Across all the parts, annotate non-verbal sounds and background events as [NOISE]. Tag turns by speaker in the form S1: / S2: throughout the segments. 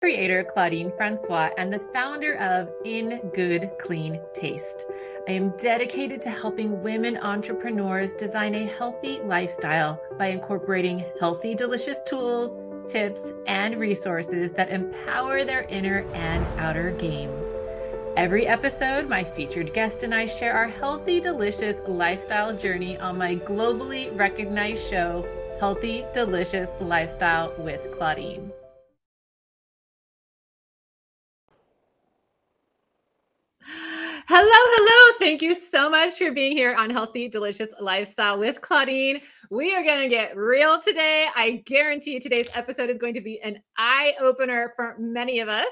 S1: creator Claudine Francois and the founder of In Good Clean Taste. I am dedicated to helping women entrepreneurs design a healthy lifestyle by incorporating healthy, delicious tools, tips, and resources that empower their inner and outer game. Every episode, my featured guest and I share our healthy, delicious lifestyle journey on my globally recognized show, Healthy, Delicious Lifestyle with Claudine. Hello, hello. Thank you so much for being here on Healthy Delicious Lifestyle with Claudine. We are going to get real today. I guarantee you today's episode is going to be an eye opener for many of us.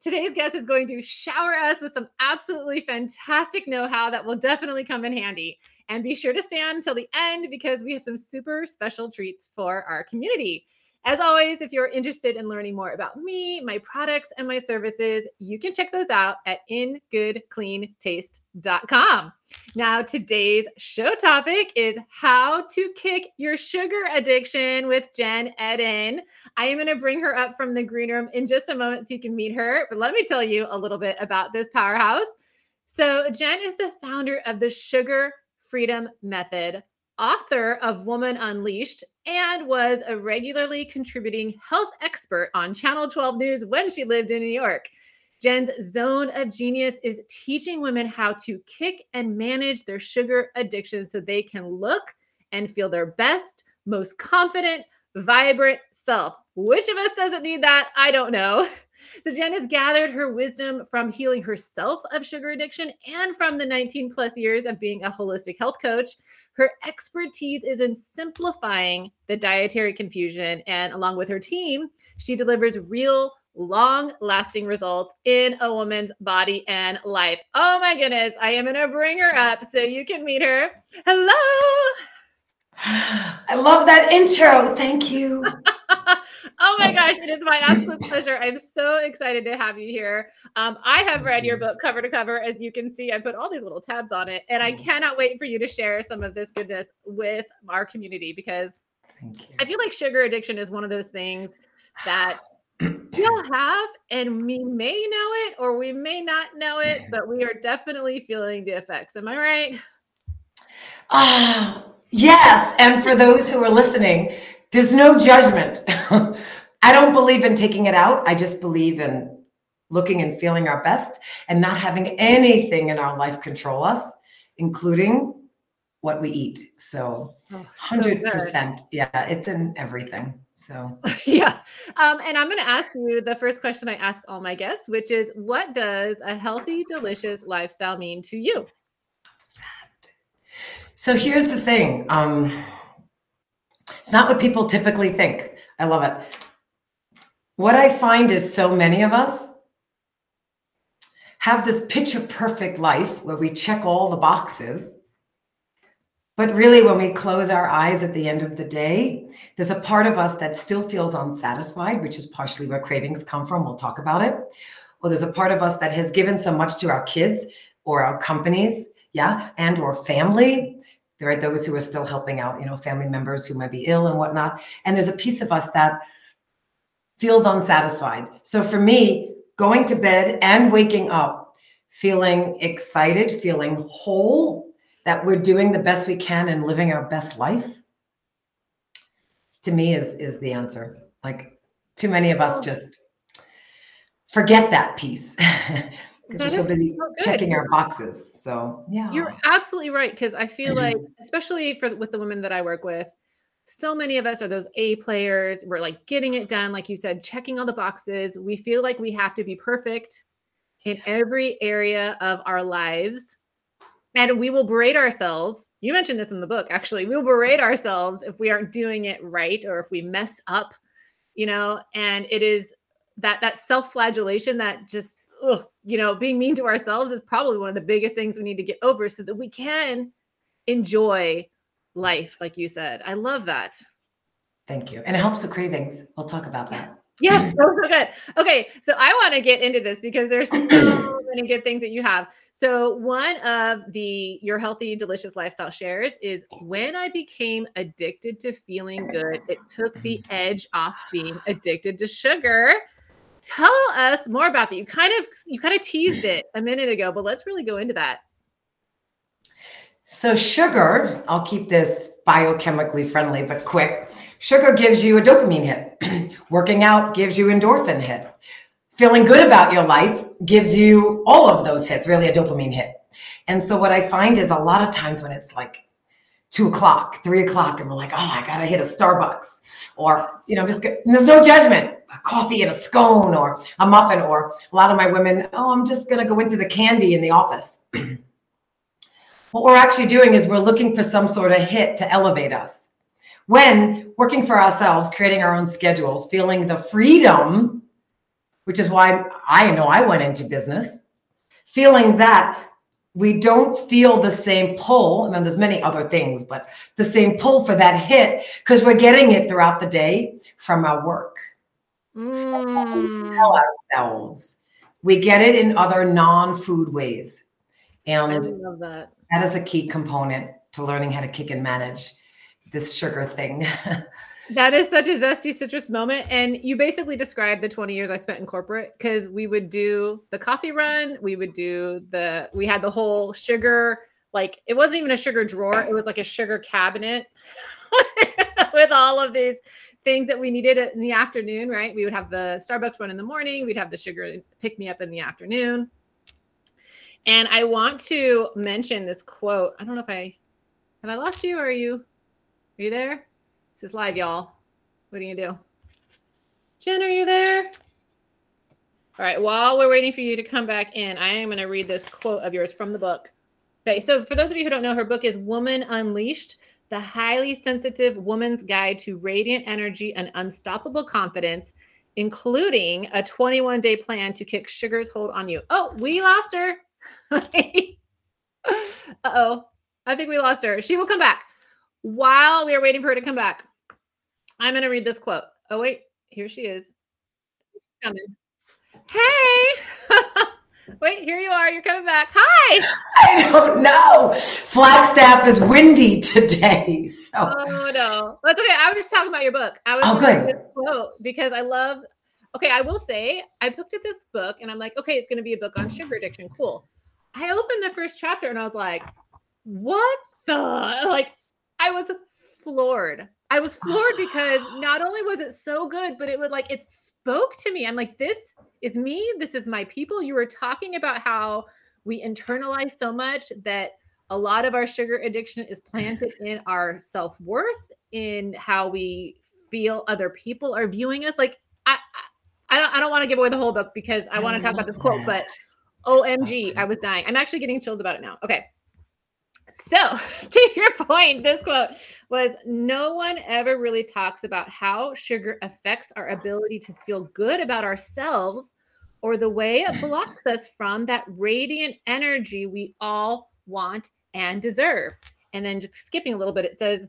S1: Today's guest is going to shower us with some absolutely fantastic know how that will definitely come in handy. And be sure to stay on until the end because we have some super special treats for our community. As always, if you're interested in learning more about me, my products, and my services, you can check those out at ingoodcleantaste.com. Now, today's show topic is how to kick your sugar addiction with Jenn Edden. I am going to bring her up from the green room in just a moment so you can meet her. But let me tell you a little bit about this powerhouse. So, Jenn is the founder of the Sugar Freedom Method, author of Woman Unleashed, and was a regularly contributing health expert on Channel 12 News when she lived in New York. Jenn's zone of genius is teaching women how to kick and manage their sugar addiction so they can look and feel their best, most confident, vibrant self. Which of us doesn't need that? I don't know. [LAUGHS] So Jenn has gathered her wisdom from healing herself of sugar addiction and from the 19 plus years of being a holistic health coach. Her expertise is in simplifying the dietary confusion. And along with her team, she delivers real, long lasting results in a woman's body and life. Oh my goodness. I am going to bring her up so you can meet her. Hello.
S2: I love that intro. Thank you. [LAUGHS]
S1: oh my gosh, it is my absolute pleasure. I'm so excited to have you here. Um, I have read your book cover to cover. As you can see, I put all these little tabs on it, and I cannot wait for you to share some of this goodness with our community because I feel like sugar addiction is one of those things that [CLEARS THROAT] we'll have and we may know it or we may not know it, but we are definitely feeling the effects. Am I right?
S2: Uh, yes. And for those who are listening, there's no judgment. [LAUGHS] I don't believe in taking it out. I just believe in looking and feeling our best and not having anything in our life control us, including what we eat. So, oh, 100%. yeah, it's in everything. So, [LAUGHS]
S1: yeah. Um, and I'm going to ask you the first question I ask all my guests, which is what does a healthy, delicious lifestyle mean to you?
S2: So, here's the thing um, it's not what people typically think. I love it. What I find is so many of us have this picture perfect life where we check all the boxes but really, when we close our eyes at the end of the day, there's a part of us that still feels unsatisfied, which is partially where cravings come from. We'll talk about it. Well, there's a part of us that has given so much to our kids or our companies, yeah, and or family. There are those who are still helping out, you know, family members who might be ill and whatnot. And there's a piece of us that feels unsatisfied. So for me, going to bed and waking up feeling excited, feeling whole, that we're doing the best we can and living our best life to me is is the answer like too many of us oh. just forget that piece [LAUGHS] because we're so busy so checking our boxes so yeah
S1: you're absolutely right because i feel mm-hmm. like especially for with the women that i work with so many of us are those a players we're like getting it done like you said checking all the boxes we feel like we have to be perfect in yes. every area of our lives and we will berate ourselves. You mentioned this in the book, actually. We will berate ourselves if we aren't doing it right or if we mess up, you know, and it is that that self-flagellation that just ugh, you know, being mean to ourselves is probably one of the biggest things we need to get over so that we can enjoy life, like you said. I love that.
S2: Thank you. And it helps with cravings. We'll talk about that.
S1: Yes, [LAUGHS] so, so good. Okay, so I want to get into this because there's so [CLEARS THROAT] many good things that you have. So one of the your healthy delicious lifestyle shares is when I became addicted to feeling good, it took the edge off being addicted to sugar. Tell us more about that. You kind of you kind of teased it a minute ago, but let's really go into that.
S2: So sugar, I'll keep this biochemically friendly but quick. Sugar gives you a dopamine hit. [CLEARS THROAT] Working out gives you endorphin hit. Feeling good about your life gives you all of those hits, really a dopamine hit. And so what I find is a lot of times when it's like two o'clock, three o'clock, and we're like, oh, I gotta hit a Starbucks, or you know, just there's no judgment, a coffee and a scone, or a muffin, or a lot of my women, oh, I'm just gonna go into the candy in the office. [CLEARS THROAT] what we're actually doing is we're looking for some sort of hit to elevate us. When working for ourselves, creating our own schedules, feeling the freedom, which is why I know I went into business, feeling that we don't feel the same pull. And then there's many other things, but the same pull for that hit because we're getting it throughout the day from our work. Mm. tell ourselves. We get it in other non-food ways. And that. That is a key component to learning how to kick and manage this sugar thing. [LAUGHS]
S1: That is such a zesty citrus moment. And you basically described the 20 years I spent in corporate because we would do the coffee run, we would do the, we had the whole sugar, like it wasn't even a sugar drawer, it was like a sugar cabinet [LAUGHS] with all of these things that we needed in the afternoon, right? We would have the Starbucks one in the morning, we'd have the sugar pick me up in the afternoon. And I want to mention this quote. I don't know if I have I lost you or are you are you there? This is live, y'all. What do you do? Jenn, are you there? All right, while we're waiting for you to come back in, I am going to read this quote of yours from the book. Okay, so for those of you who don't know, her book is Woman Unleashed The Highly Sensitive Woman's Guide to Radiant Energy and Unstoppable Confidence, including a 21 day plan to kick sugar's hold on you. Oh, we lost her. [LAUGHS] uh oh. I think we lost her. She will come back. While we are waiting for her to come back, I'm going to read this quote. Oh, wait, here she is. Coming. Hey. [LAUGHS] wait, here you are. You're coming back. Hi. [LAUGHS]
S2: I don't know. Flagstaff is windy today. So.
S1: Oh, no. That's okay. I was just talking about your book. I was
S2: oh, good.
S1: quote because I love, okay, I will say I looked at this book and I'm like, okay, it's going to be a book on sugar addiction. Cool. I opened the first chapter and I was like, what the? Like, I was floored. I was floored because [GASPS] not only was it so good, but it would like it spoke to me. I'm like, this is me. This is my people. You were talking about how we internalize so much that a lot of our sugar addiction is planted [LAUGHS] in our self worth, in how we feel other people are viewing us. Like, I, I, I don't, I don't want to give away the whole book because I, I want to talk about this quote, [LAUGHS] but OMG, I was dying. I'm actually getting chills about it now. Okay. So, [LAUGHS] to your point, this quote was no one ever really talks about how sugar affects our ability to feel good about ourselves or the way it mm. blocks us from that radiant energy we all want and deserve. And then just skipping a little bit, it says,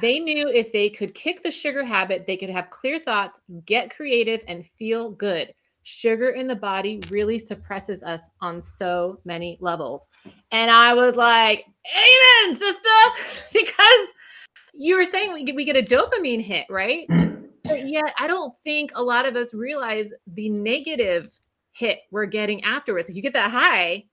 S1: they knew if they could kick the sugar habit, they could have clear thoughts, get creative, and feel good sugar in the body really suppresses us on so many levels. And I was like, Amen, sister, [LAUGHS] because you were saying we get, we get a dopamine hit, right? [CLEARS THROAT] but yet, I don't think a lot of us realize the negative hit we're getting afterwards. you get that high,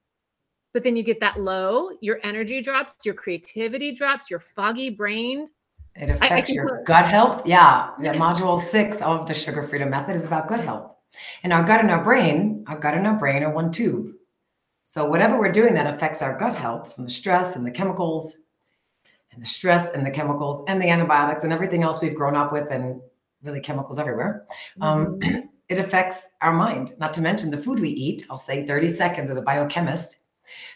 S1: but then you get that low, your energy drops, your creativity drops, you're foggy brained.
S2: It affects I, I your gut health. Yeah. The module six of the sugar freedom method is about gut health. And our gut and our brain, our gut and our brain are one tube. So whatever we're doing that affects our gut health from the stress and the chemicals and the stress and the chemicals and the antibiotics and everything else we've grown up with and really chemicals everywhere. Um, mm-hmm. [CLEARS THROAT] it affects our mind, not to mention the food we eat. I'll say 30 seconds as a biochemist.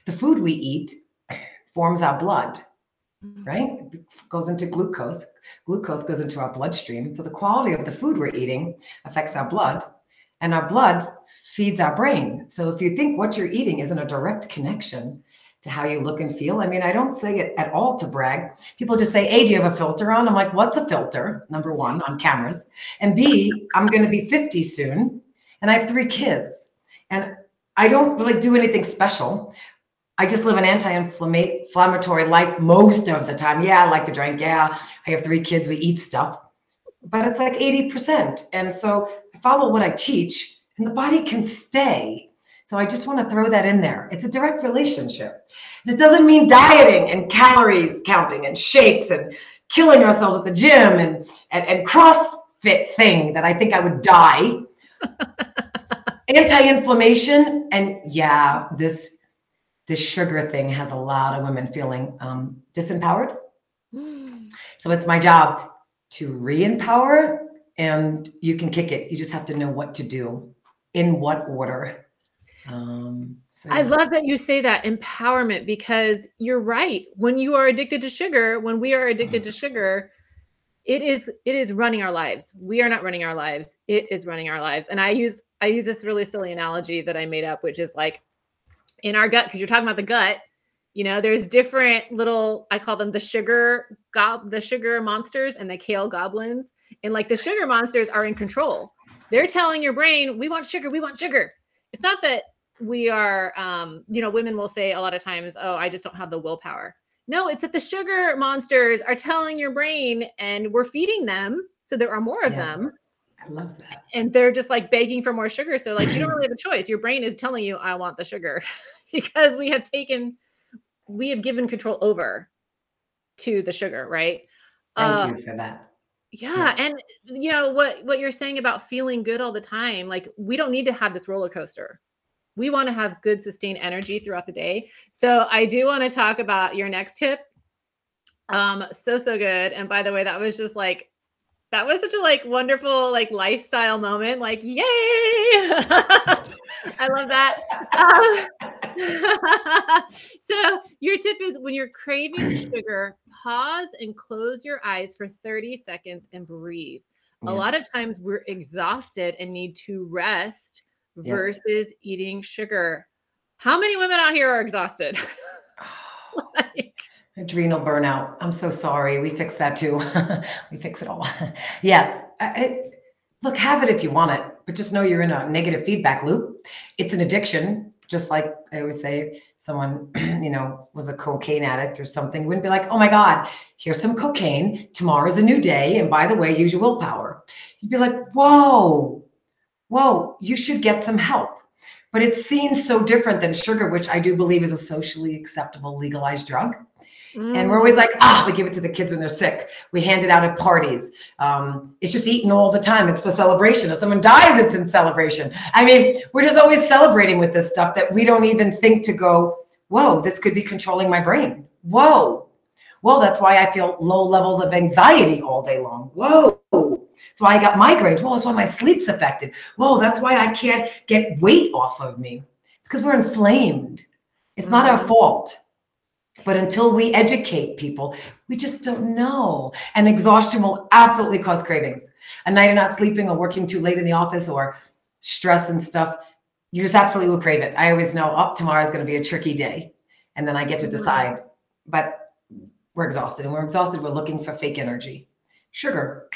S2: The food we eat [CLEARS THROAT] forms our blood, mm-hmm. right? It goes into glucose. Glucose goes into our bloodstream. So the quality of the food we're eating affects our blood and our blood feeds our brain. So if you think what you're eating isn't a direct connection to how you look and feel, I mean, I don't say it at all to brag. People just say, Hey, do you have a filter on? I'm like, What's a filter? Number one, on cameras. And B, I'm going to be 50 soon and I have three kids. And I don't really do anything special. I just live an anti-inflammatory life most of the time. Yeah, I like to drink. Yeah, I have three kids. We eat stuff, but it's like 80%. And so follow what I teach. and the body can stay. So I just want to throw that in there. It's a direct relationship. And it doesn't mean dieting and calories counting and shakes and killing ourselves at the gym and, and, and CrossFit thing that I think I would die. [LAUGHS] Anti-inflammation. And yeah, this this sugar thing has a lot of women feeling um, disempowered. [GASPS] So it's my job to re-empower and you can kick it. You just have to know what to do in what order.
S1: Um, so I love that you say that empowerment because you're right. When you are addicted to sugar, when we are addicted to sugar, it is it is running our lives. We are not running our lives. It is running our lives. And I use I use this really silly analogy that I made up, which is like in our gut, because you're talking about the gut. You know, there's different little I call them the sugar gob the sugar monsters and the kale goblins. And like the sugar monsters are in control. They're telling your brain, we want sugar, we want sugar. It's not that we are um, you know, women will say a lot of times, oh, I just don't have the willpower. No, it's that the sugar monsters are telling your brain and we're feeding them. So there are more of yes. them.
S2: I love that.
S1: And they're just like begging for more sugar. So like you don't [CLEARS THROAT] really have a choice. Your brain is telling you, I want the sugar [LAUGHS] because we have taken, we have given control over to the sugar, right?
S2: Thank uh, you for that.
S1: Yeah, yes. and you know what what you're saying about feeling good all the time, like we don't need to have this roller coaster. We want to have good sustained energy throughout the day. So I do want to talk about your next tip. Um so so good. And by the way, that was just like that was such a like wonderful like lifestyle moment like yay! [LAUGHS] I love that. Um, [LAUGHS] so your tip is when you're craving [CLEARS THROAT] sugar pause and close your eyes for 30 seconds and breathe. Yes. a lot of times we're exhausted and need to rest versus eating sugar. How many women out here are exhausted? [LAUGHS]
S2: Like, Adrenal burnout. I'm so sorry. We fix that too. [LAUGHS] we fix it all. [LAUGHS] yes. I, look, have it if you want it, but just know you're in a negative feedback loop. It's an addiction. Just like I always say, someone, [CLEARS THROAT] you know, was a cocaine addict or something, wouldn't be like, oh my God, here's some cocaine. Tomorrow's a new day. And by the way, use your willpower. You'd be like, whoa, whoa, you should get some help. But it's seen so different than sugar, which I do believe is a socially acceptable legalized drug Mm. And we're always like, ah, we give it to the kids when they're sick. We hand it out at parties. Um, it's just eaten all the time. It's for celebration. If someone dies, it's in celebration. I mean, we're just always celebrating with this stuff that we don't even think to go, whoa, this could be controlling my brain. Whoa. Well, that's why I feel low levels of anxiety all day long. Whoa. That's why I got migraines. Well, that's why my sleep's affected. Whoa, that's why I can't get weight off of me. It's because we're inflamed. It's not our mm. fault. But until we educate people, we just don't know. And exhaustion will absolutely cause cravings. A night of not sleeping or working too late in the office or stress and stuff, you just absolutely will crave it. I always know, oh, tomorrow is going to be a tricky day. And then I get to mm-hmm. decide. But we're exhausted and we're exhausted. We're looking for fake energy, sugar,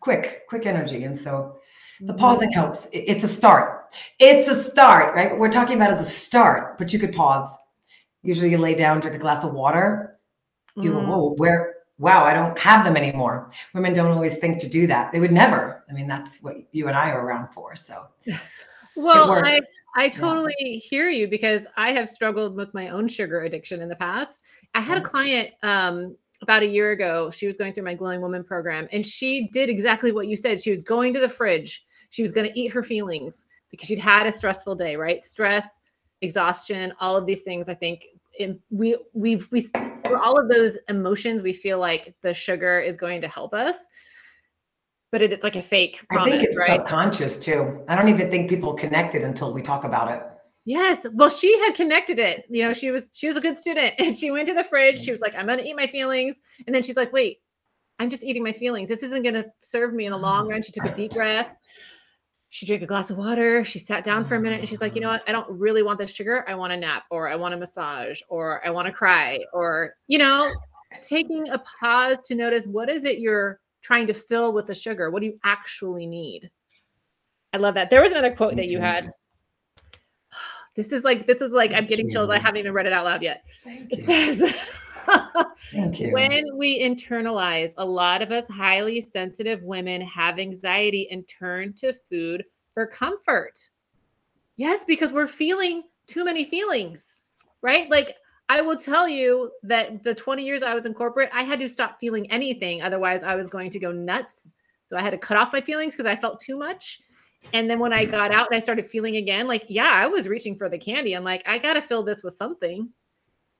S2: quick, quick energy. And so the mm-hmm. pausing helps. It's a start. It's a start, right? What we're talking about is a start, but you could pause Usually you lay down, drink a glass of water. You mm. whoa, where wow, I don't have them anymore. Women don't always think to do that. They would never. I mean, that's what you and I are around for. So [LAUGHS]
S1: well, I I totally yeah. hear you because I have struggled with my own sugar addiction in the past. I had a client um about a year ago. She was going through my glowing woman program and she did exactly what you said. She was going to the fridge. She was going to eat her feelings because she'd had a stressful day, right? Stress, exhaustion, all of these things I think we we've we for all of those emotions we feel like the sugar is going to help us. But it, it's like a fake promise,
S2: i think it's
S1: right?
S2: subconscious too. I don't even think people connect it until we talk about it.
S1: Yes. Well she had connected it. You know she was she was a good student. And [LAUGHS] she went to the fridge. She was like i'm gonna eat my feelings. And then she's like wait i'm just eating my feelings. This isn't gonna serve me in the long run. She took a deep breath she drank a glass of water. She sat down for a minute and she's like, you know what? I don't really want this sugar. I want a nap or I want a massage or I want to cry or, you know, taking a pause to notice what is it you're trying to fill with the sugar? What do you actually need? I love that. There was another quote that you had. [SIGHS] This is like, this is like, I'm getting chills. I haven't even read it out loud yet. It says, [LAUGHS]
S2: Thank you.
S1: When we internalize, a lot of us highly sensitive women have anxiety and turn to food for comfort. Yes, because we're feeling too many feelings, right? Like I will tell you that the 20 years I was in corporate, I had to stop feeling anything. Otherwise, I was going to go nuts. So I had to cut off my feelings because I felt too much. And then when I got out and I started feeling again, like, yeah, I was reaching for the candy. I'm like, I got to fill this with something.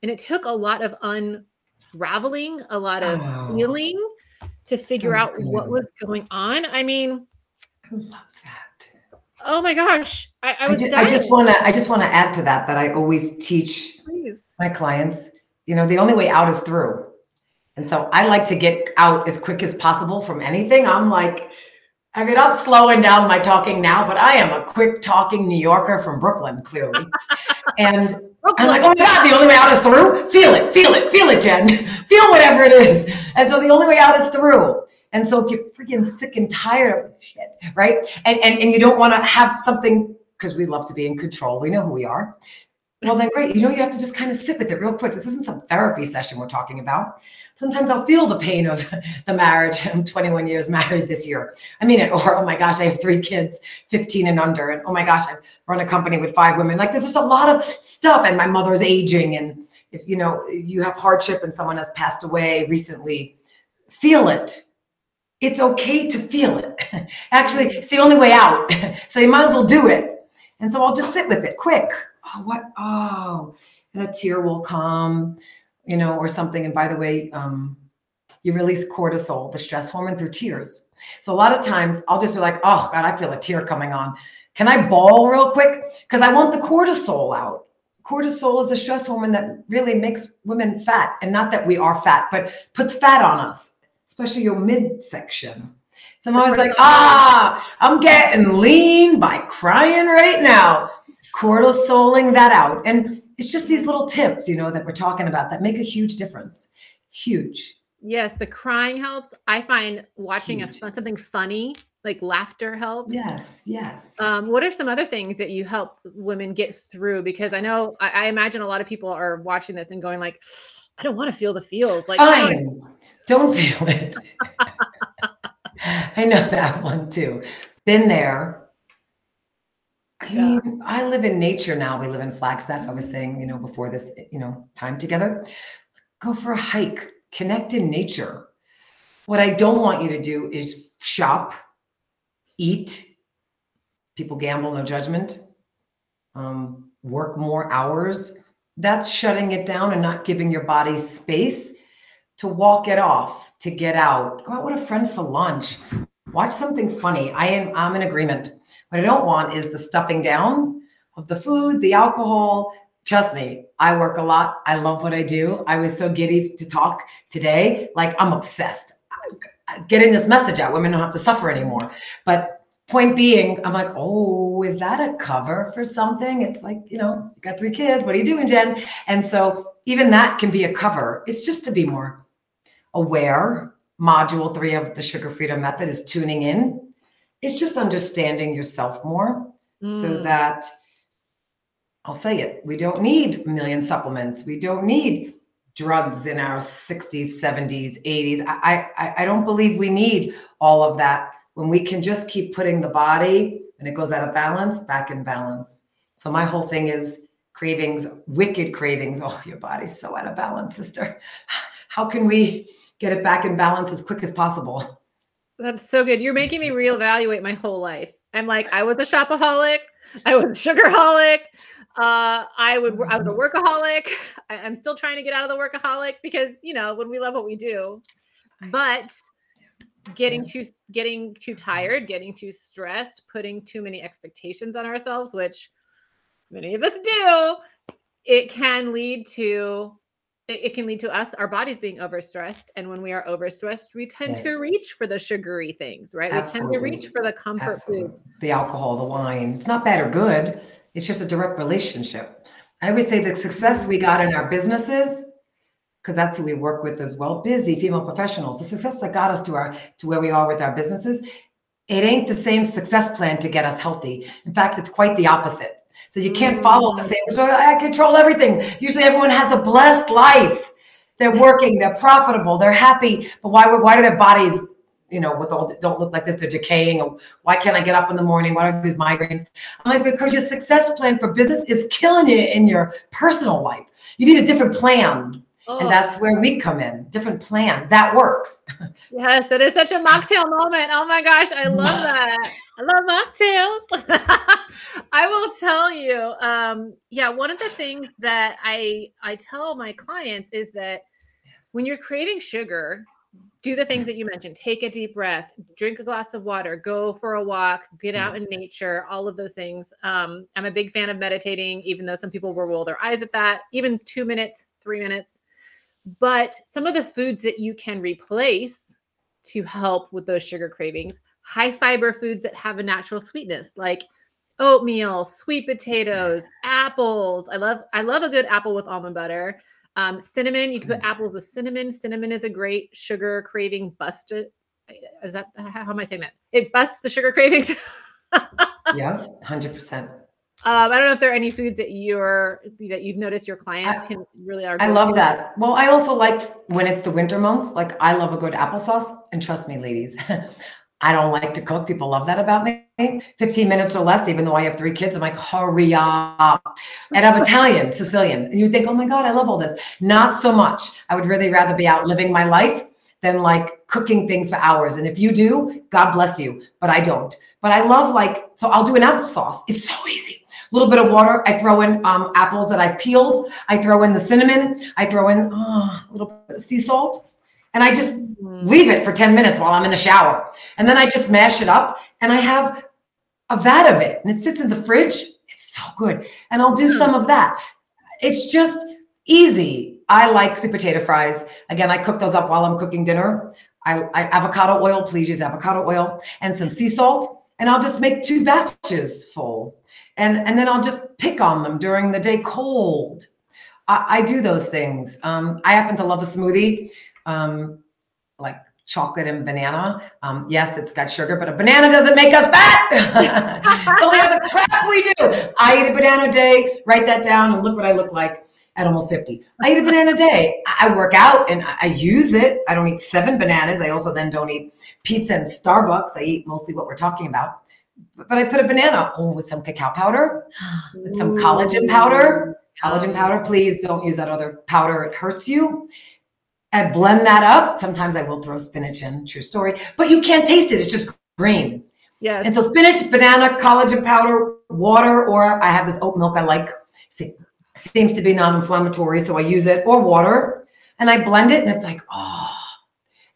S1: And it took a lot of unraveling, a lot of oh, feeling to figure so out good. what was going on. I mean,
S2: I love that.
S1: Oh my gosh. I, I was
S2: I, I just want to I just want to add to that that I always teach Please. my clients, you know, the only way out is through. And so I like to get out as quick as possible from anything. I'm like, I mean, I'm slowing down my talking now, but I am a quick talking New Yorker from Brooklyn, clearly. [LAUGHS] and I'm like, oh my God, the only way out is through. Feel it, feel it, feel it, Jenn. [LAUGHS] feel whatever it is. And so the only way out is through. And so if you're freaking sick and tired of shit, right? And and, and you don't want to have something because we love to be in control. We know who we are. Well, then great. You know, you have to just kind of sit with it real quick. This isn't some therapy session we're talking about sometimes I'll feel the pain of [LAUGHS] the marriage. I'm 21 years married this year. I mean it. Or, oh my gosh, I have three kids, 15 and under. And oh my gosh, I've run a company with five women. Like there's just a lot of stuff. And my mother's aging. And if, you know, you have hardship and someone has passed away recently, feel it. It's okay to feel it. [LAUGHS] Actually, it's the only way out. [LAUGHS] so you might as well do it. And so I'll just sit with it quick. Oh, what? Oh, and a tear will come you know, or something. And by the way, um, you release cortisol, the stress hormone, through tears. So a lot of times I'll just be like, oh God, I feel a tear coming on. Can I bawl real quick? Because I want the cortisol out. Cortisol is the stress hormone that really makes women fat. And not that we are fat, but puts fat on us, especially your midsection. So I'm always like, ah, I'm getting lean by crying right now. Cortisoling that out. And it's just these little tips, you know, that we're talking about that make a huge difference. Huge.
S1: Yes, the crying helps. I find watching a, something funny, like laughter helps.
S2: Yes, yes.
S1: Um, what are some other things that you help women get through? Because I know I, I imagine a lot of people are watching this and going like, I don't want to feel the feels. Like,
S2: fine, don't feel it. [LAUGHS] I know that one too. Been there I yeah. mean, I live in nature now. We live in Flagstaff. I was saying, you know, before this, you know, time together, go for a hike, connect in nature. What I don't want you to do is shop, eat. People gamble, no judgment. Um, work more hours. That's shutting it down and not giving your body space to walk it off, to get out. Go out with a friend for lunch. Watch something funny. I am I'm in agreement. What I don't want is the stuffing down of the food, the alcohol. Trust me, I work a lot. I love what I do. I was so giddy to talk today. Like I'm obsessed getting this message out. Women don't have to suffer anymore. But point being, I'm like, oh, is that a cover for something? It's like, you know, you got three kids. What are you doing, Jenn? And so even that can be a cover. It's just to be more aware. Module three of the Sugar Freedom Method is tuning in it's just understanding yourself more mm. so that I'll say it, we don't need a million supplements. We don't need drugs in our 60s, 70s, 80s. I, I, I don't believe we need all of that when we can just keep putting the body and it goes out of balance back in balance. So my whole thing is cravings, wicked cravings. Oh, your body's so out of balance, sister. How can we get it back in balance as quick as possible?
S1: That's so good. You're making me reevaluate my whole life. I'm like, I was a shopaholic. I was a sugarholic. Uh, I would. I was a workaholic. I, I'm still trying to get out of the workaholic because you know when we love what we do, but getting too getting too tired, getting too stressed, putting too many expectations on ourselves, which many of us do, it can lead to it, can lead to us our bodies being overstressed and when we are overstressed we tend yes. to reach for the sugary things right Absolutely. we tend to reach for the comfort Absolutely. foods
S2: the alcohol the wine it's not bad or good it's just a direct relationship i always say the success we got in our businesses because that's who we work with as well busy female professionals the success that got us to our to where we are with our businesses it ain't the same success plan to get us healthy in fact it's quite the opposite so you can't mm. follow the same. So I control everything. Usually everyone has a blessed life. They're working, they're profitable, they're happy. But why, why do their bodies you know, with all don't look like this, they're decaying. Or why can't I get up in the morning? What are these migraines? I'm like, because your success plan for business is killing you in your personal life. You need a different plan. Oh. And that's where we come in. Different plan. That works. [LAUGHS]
S1: Yes, it is such a mocktail moment. Oh my gosh, I love [LAUGHS] that. I love mocktails. [LAUGHS] I will tell you, um, yeah, one of the things that I I tell my clients is that when you're craving sugar, do the things that you mentioned take a deep breath drink a glass of water go for a walk get out yes. in nature all of those things um, i'm a big fan of meditating even though some people will roll their eyes at that even two minutes three minutes but some of the foods that you can replace to help with those sugar cravings high fiber foods that have a natural sweetness like oatmeal sweet potatoes apples i love i love a good apple with almond butter um, cinnamon, you can put mm. apples with cinnamon. Cinnamon is a great sugar craving buster. Is that how am I saying that? It busts the sugar cravings. [LAUGHS]
S2: yeah, hundred percent.
S1: Um, I don't know if there are any foods that you're that you've noticed your clients I, can really are.
S2: I love to. that. Well, I also like when it's the winter months. Like I love a good applesauce, and trust me, ladies, [LAUGHS] I don't like to cook. People love that about me. 15 minutes or less, even though I have three kids. I'm like, hurry up. And I'm Italian, Sicilian. And you think, oh my God, I love all this. Not so much. I would really rather be out living my life than like cooking things for hours. And if you do, God bless you. But I don't. But I love like, so I'll do an applesauce. It's so easy. A little bit of water. I throw in um, apples that I've peeled. I throw in the cinnamon. I throw in oh, a little bit of sea salt and I just mm-hmm. leave it for 10 minutes while I'm in the shower. And then I just mash it up and I have a vat of it and it sits in the fridge. It's so good. And I'll do some of that. It's just easy. I like sweet potato fries. Again, I cook those up while I'm cooking dinner. I, I avocado oil, please use avocado oil and some sea salt. And I'll just make two batches full. And, and then I'll just pick on them during the day cold. I, I do those things. Um, I happen to love a smoothie um, like chocolate and banana. Um, yes, it's got sugar, but a banana doesn't make us fat. [LAUGHS] it's only the crap we do. I eat a banana a day. Write that down and look what I look like at almost 50. I eat a banana a day. I work out and I use it. I don't eat seven bananas. I also then don't eat pizza and Starbucks. I eat mostly what we're talking about. But I put a banana oh, with some cacao powder, with some collagen powder. Collagen powder, please don't use that other powder. It hurts you. I blend that up. Sometimes I will throw spinach in, true story, but you can't taste it. It's just green.
S1: Yeah.
S2: And so spinach, banana, collagen powder, water, or I have this oat milk I like. See seems to be non-inflammatory, so I use it, or water, and I blend it, and it's like, oh.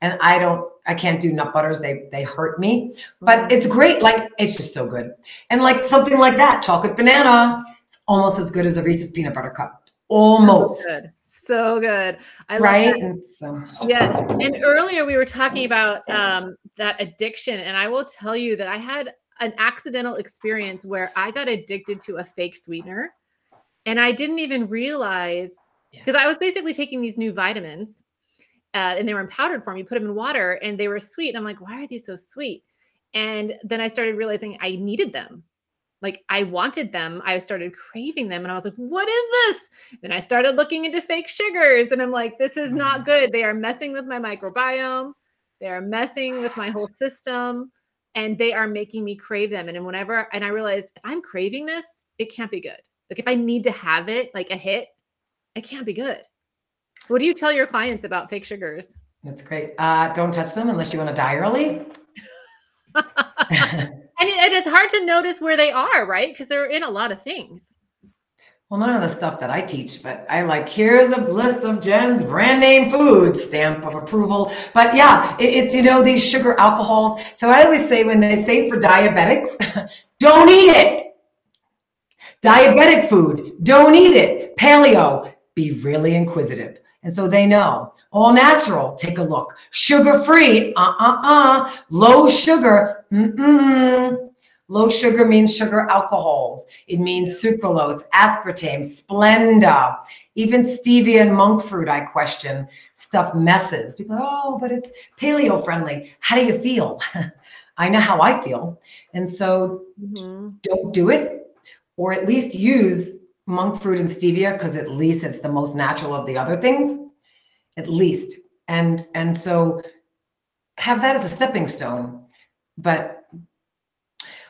S2: And I don't, I can't do nut butters. They they hurt me, but it's great. Like it's just so good. And like something like that, chocolate banana, it's almost as good as a Reese's peanut butter cup. Almost
S1: so good.
S2: I right. And so,
S1: yes. And earlier we were talking about um, that addiction, and I will tell you that I had an accidental experience where I got addicted to a fake sweetener, and I didn't even realize because yes. I was basically taking these new vitamins, uh, and they were in powdered form. You put them in water, and they were sweet. And I'm like, why are these so sweet? And then I started realizing I needed them like I wanted them. I started craving them and I was like, what is this? Then I started looking into fake sugars and I'm like, this is not mm. good. They are messing with my microbiome. They are messing with my whole system and they are making me crave them. And whenever, and I realized if I'm craving this, it can't be good. Like if I need to have it, like a hit, it can't be good. What do you tell your clients about fake sugars?
S2: That's great. Uh, don't touch them unless you want to die early. [LAUGHS]
S1: And it, it's hard to notice where they are, right? Because they're in a lot of things.
S2: Well, none of the stuff that I teach, but I like, here's a list of Jenn's brand name foods, stamp of approval. But yeah, it, it's, you know, these sugar alcohols. So I always say when they say for diabetics, [LAUGHS] don't eat it. Diabetic food, don't eat it. Paleo, be really inquisitive. And so they know all natural, take a look. Sugar free, uh uh uh. Low sugar, mm-mm. Low sugar means sugar alcohols. It means sucralose, aspartame, Splenda, even stevia and monk fruit. I question stuff messes. People, oh, but it's paleo friendly. How do you feel? [LAUGHS] I know how I feel. And so mm-hmm. don't do it, or at least use monk fruit and stevia because at least it's the most natural of the other things at least and and so have that as a stepping stone. But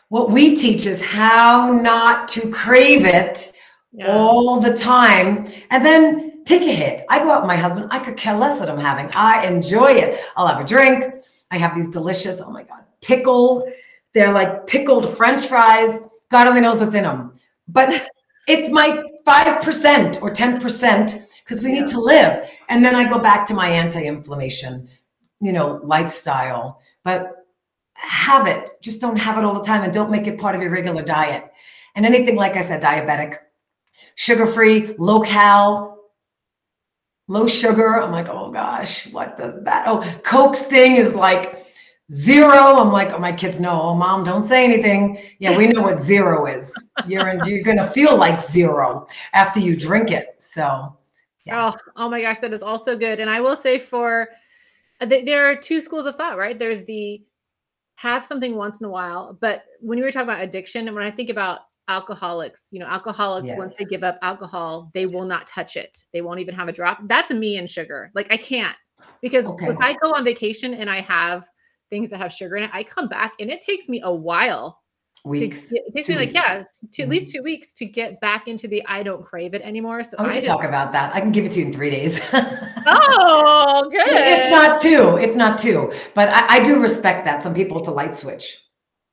S2: what we teach is how not to crave it yeah. all the time and then take a hit. I go out with my husband, I could care less what I'm having. I enjoy it. I'll have a drink. I have these delicious, oh my God, pickle. They're like pickled French fries. God only knows what's in them. But [LAUGHS] it's my 5% or 10% because we yeah. need to live. And then I go back to my anti-inflammation, you know, lifestyle. But have it. Just don't have it all the time and don't make it part of your regular diet. And anything, like I said, diabetic, sugar free, low cal, low sugar. I'm like, oh gosh, what does that? Oh, Coke's thing is like zero. I'm like, oh, my kids know. Oh, mom, don't say anything. Yeah, we know what zero is. You're in, you're gonna feel like zero after you drink it. So,
S1: yeah. oh, oh my gosh, that is also good. And I will say for uh, there are two schools of thought, right? There's the have something once in a while. But when you were talking about addiction, and when I think about alcoholics, you know, alcoholics, yes. once they give up alcohol, they will not touch it. They won't even have a drop. That's me and sugar. Like I can't because okay. if I go on vacation and I have things that have sugar in it, I come back and it takes me a while
S2: weeks.
S1: To, it takes me weeks. like yeah, to at least mm-hmm. two weeks to get back into the I don't crave it anymore. So
S2: I
S1: can
S2: talk about that. I can give it to you in three days. [LAUGHS]
S1: oh, good.
S2: If not two, if not two, but I, I do respect that. Some people to light switch.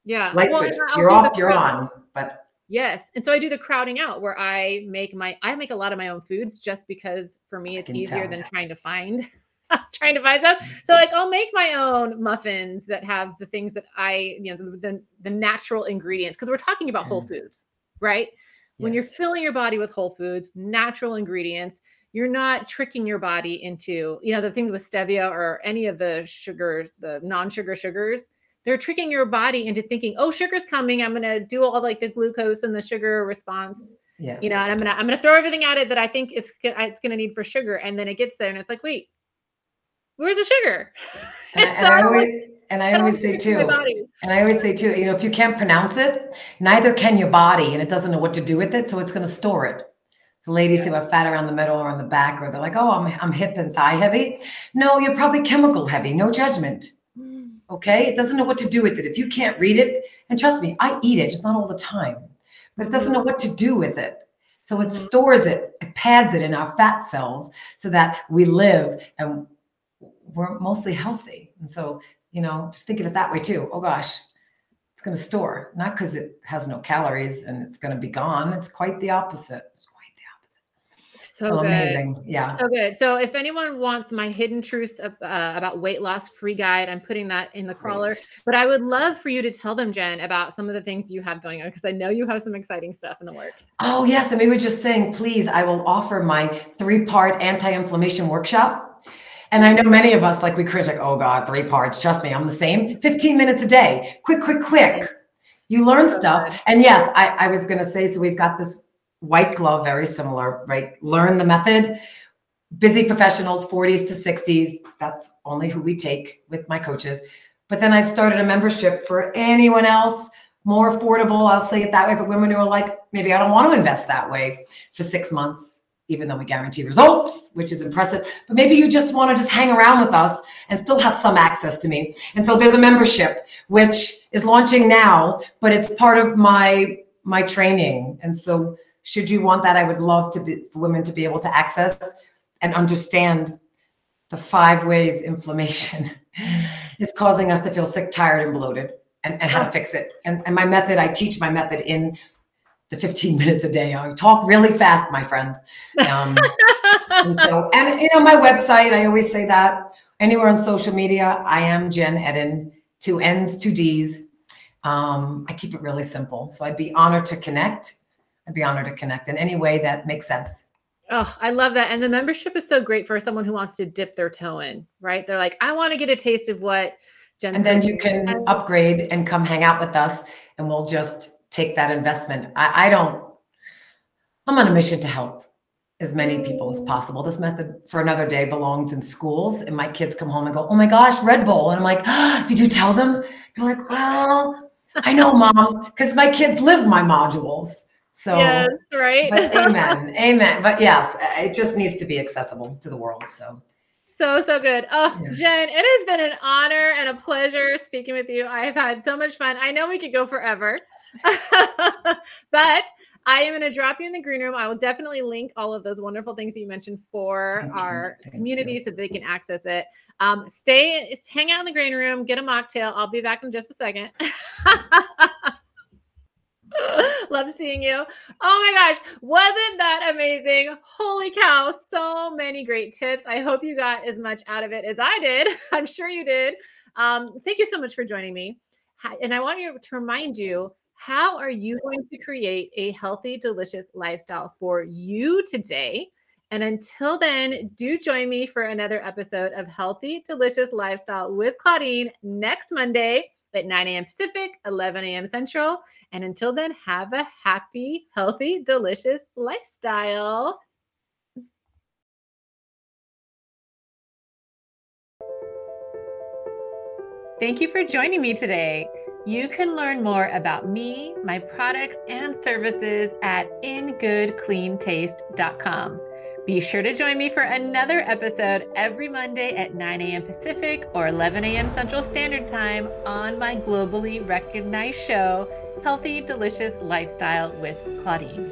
S1: Yeah,
S2: light well, switch. You're off. You're on. But
S1: Yes. And so I do the crowding out where I make my I make a lot of my own foods just because for me it's easier tell. than trying to find [LAUGHS] [LAUGHS] trying to find stuff. So like I'll make my own muffins that have the things that I, you know, the the, the natural ingredients because we're talking about whole mm. foods, right? Yes. When you're filling your body with whole foods, natural ingredients, you're not tricking your body into, you know, the things with stevia or any of the sugars, the non-sugar sugars. They're tricking your body into thinking, "Oh, sugar's coming. I'm going to do all like the glucose and the sugar response." Yes. You know, and I'm going to I'm going to throw everything at it that I think it's going to need for sugar and then it gets there and it's like, "Wait, where's the sugar?
S2: And, and I always, and I always say too, and I always say too, you know, if you can't pronounce it, neither can your body, and it doesn't know what to do with it, so it's going to store it. So ladies yeah. who have fat around the middle or on the back, or they're like, oh, I'm, I'm hip and thigh heavy. No, you're probably chemical heavy. No judgment. Mm. Okay, it doesn't know what to do with it. If you can't read it, and trust me, I eat it, just not all the time, but it doesn't know what to do with it. So it mm-hmm. stores it, it pads it in our fat cells so that we live and we're mostly healthy. And so, you know, just think of it that way too. Oh gosh, it's going to store, not because it has no calories and it's going to be gone. It's quite the opposite. It's quite the opposite.
S1: So, so amazing. Yeah. So good. So if anyone wants my hidden truths uh, about weight loss free guide, I'm putting that in the Great. crawler. But I would love for you to tell them, Jenn, about some of the things you have going on because I know you have some exciting stuff in the works.
S2: Oh, yes. And we were just saying, please, I will offer my three part anti inflammation workshop and I know many of us, like we like, oh God, three parts. Trust me, I'm the same. 15 minutes a day. Quick, quick, quick. You learn stuff. And yes, I, I was going to say, so we've got this white glove, very similar, right? Learn the method. Busy professionals, 40s to 60s. That's only who we take with my coaches. But then I've started a membership for anyone else more affordable. I'll say it that way for women who are like, maybe I don't want to invest that way for six months even though we guarantee results, which is impressive. But maybe you just want to just hang around with us and still have some access to me. And so there's a membership which is launching now, but it's part of my my training. And so should you want that, I would love to be for women to be able to access and understand the five ways inflammation [LAUGHS] is causing us to feel sick, tired, and bloated, and, and how to fix it. And, and my method, I teach my method in the 15 [LAUGHS] minutes a day. I talk really fast, my friends. Um, and so, [LAUGHS] and you know, my website, I always say that anywhere on social media, I am Jenn Edden, two N's, two D's. Um, I keep it really simple. So I'd be honored to connect. I'd be honored to connect in any way that makes sense.
S1: Oh, I love that. And the membership is so great for someone who wants to dip their toe in, right? They're like, I want to get a taste of what Jenn's
S2: And then you can upgrade and come hang out with us and we'll just take that investment. I, I don't, I'm on a mission to help as many people as possible. This method for another day belongs in schools. And my kids come home and go, Oh my gosh, Red Bull. And I'm like, oh, Did you tell them? They're like, Well, I know, mom, because my kids live my modules. So,
S1: yes, right. [LAUGHS]
S2: amen. amen. But yes, it just needs to be accessible to the world. So,
S1: So, so good. Oh, yeah. Jenn, it has been an honor and a pleasure speaking with you. I have had so much fun. I know we could go forever, [LAUGHS] but I am going to drop you in the green room. I will definitely link all of those wonderful things that you mentioned for Thank our community you. so they can access it. Um, stay, hang out in the green room, get a mocktail. I'll be back in just a second. [LAUGHS] Love seeing you. Oh my gosh, wasn't that amazing? Holy cow, so many great tips. I hope you got as much out of it as I did. [LAUGHS] I'm sure you did. Um, thank you so much for joining me. And I want you to remind you how are you going to create a healthy, delicious lifestyle for you today? And until then, do join me for another episode of Healthy, Delicious Lifestyle with Claudine next Monday at 9 a.m. Pacific, 11 a.m. Central. And until then, have a happy, healthy, delicious lifestyle. Thank you for joining me today. You can learn more about me, my products, and services at ingoodcleantaste.com. Be sure to join me for another episode every Monday at 9 a.m. Pacific or 11 a.m. Central Standard Time on my globally recognized show, Healthy Delicious Lifestyle with Claudine.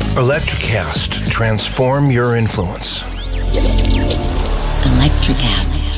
S3: Electrocast. Transform your influence.
S4: Electrocast.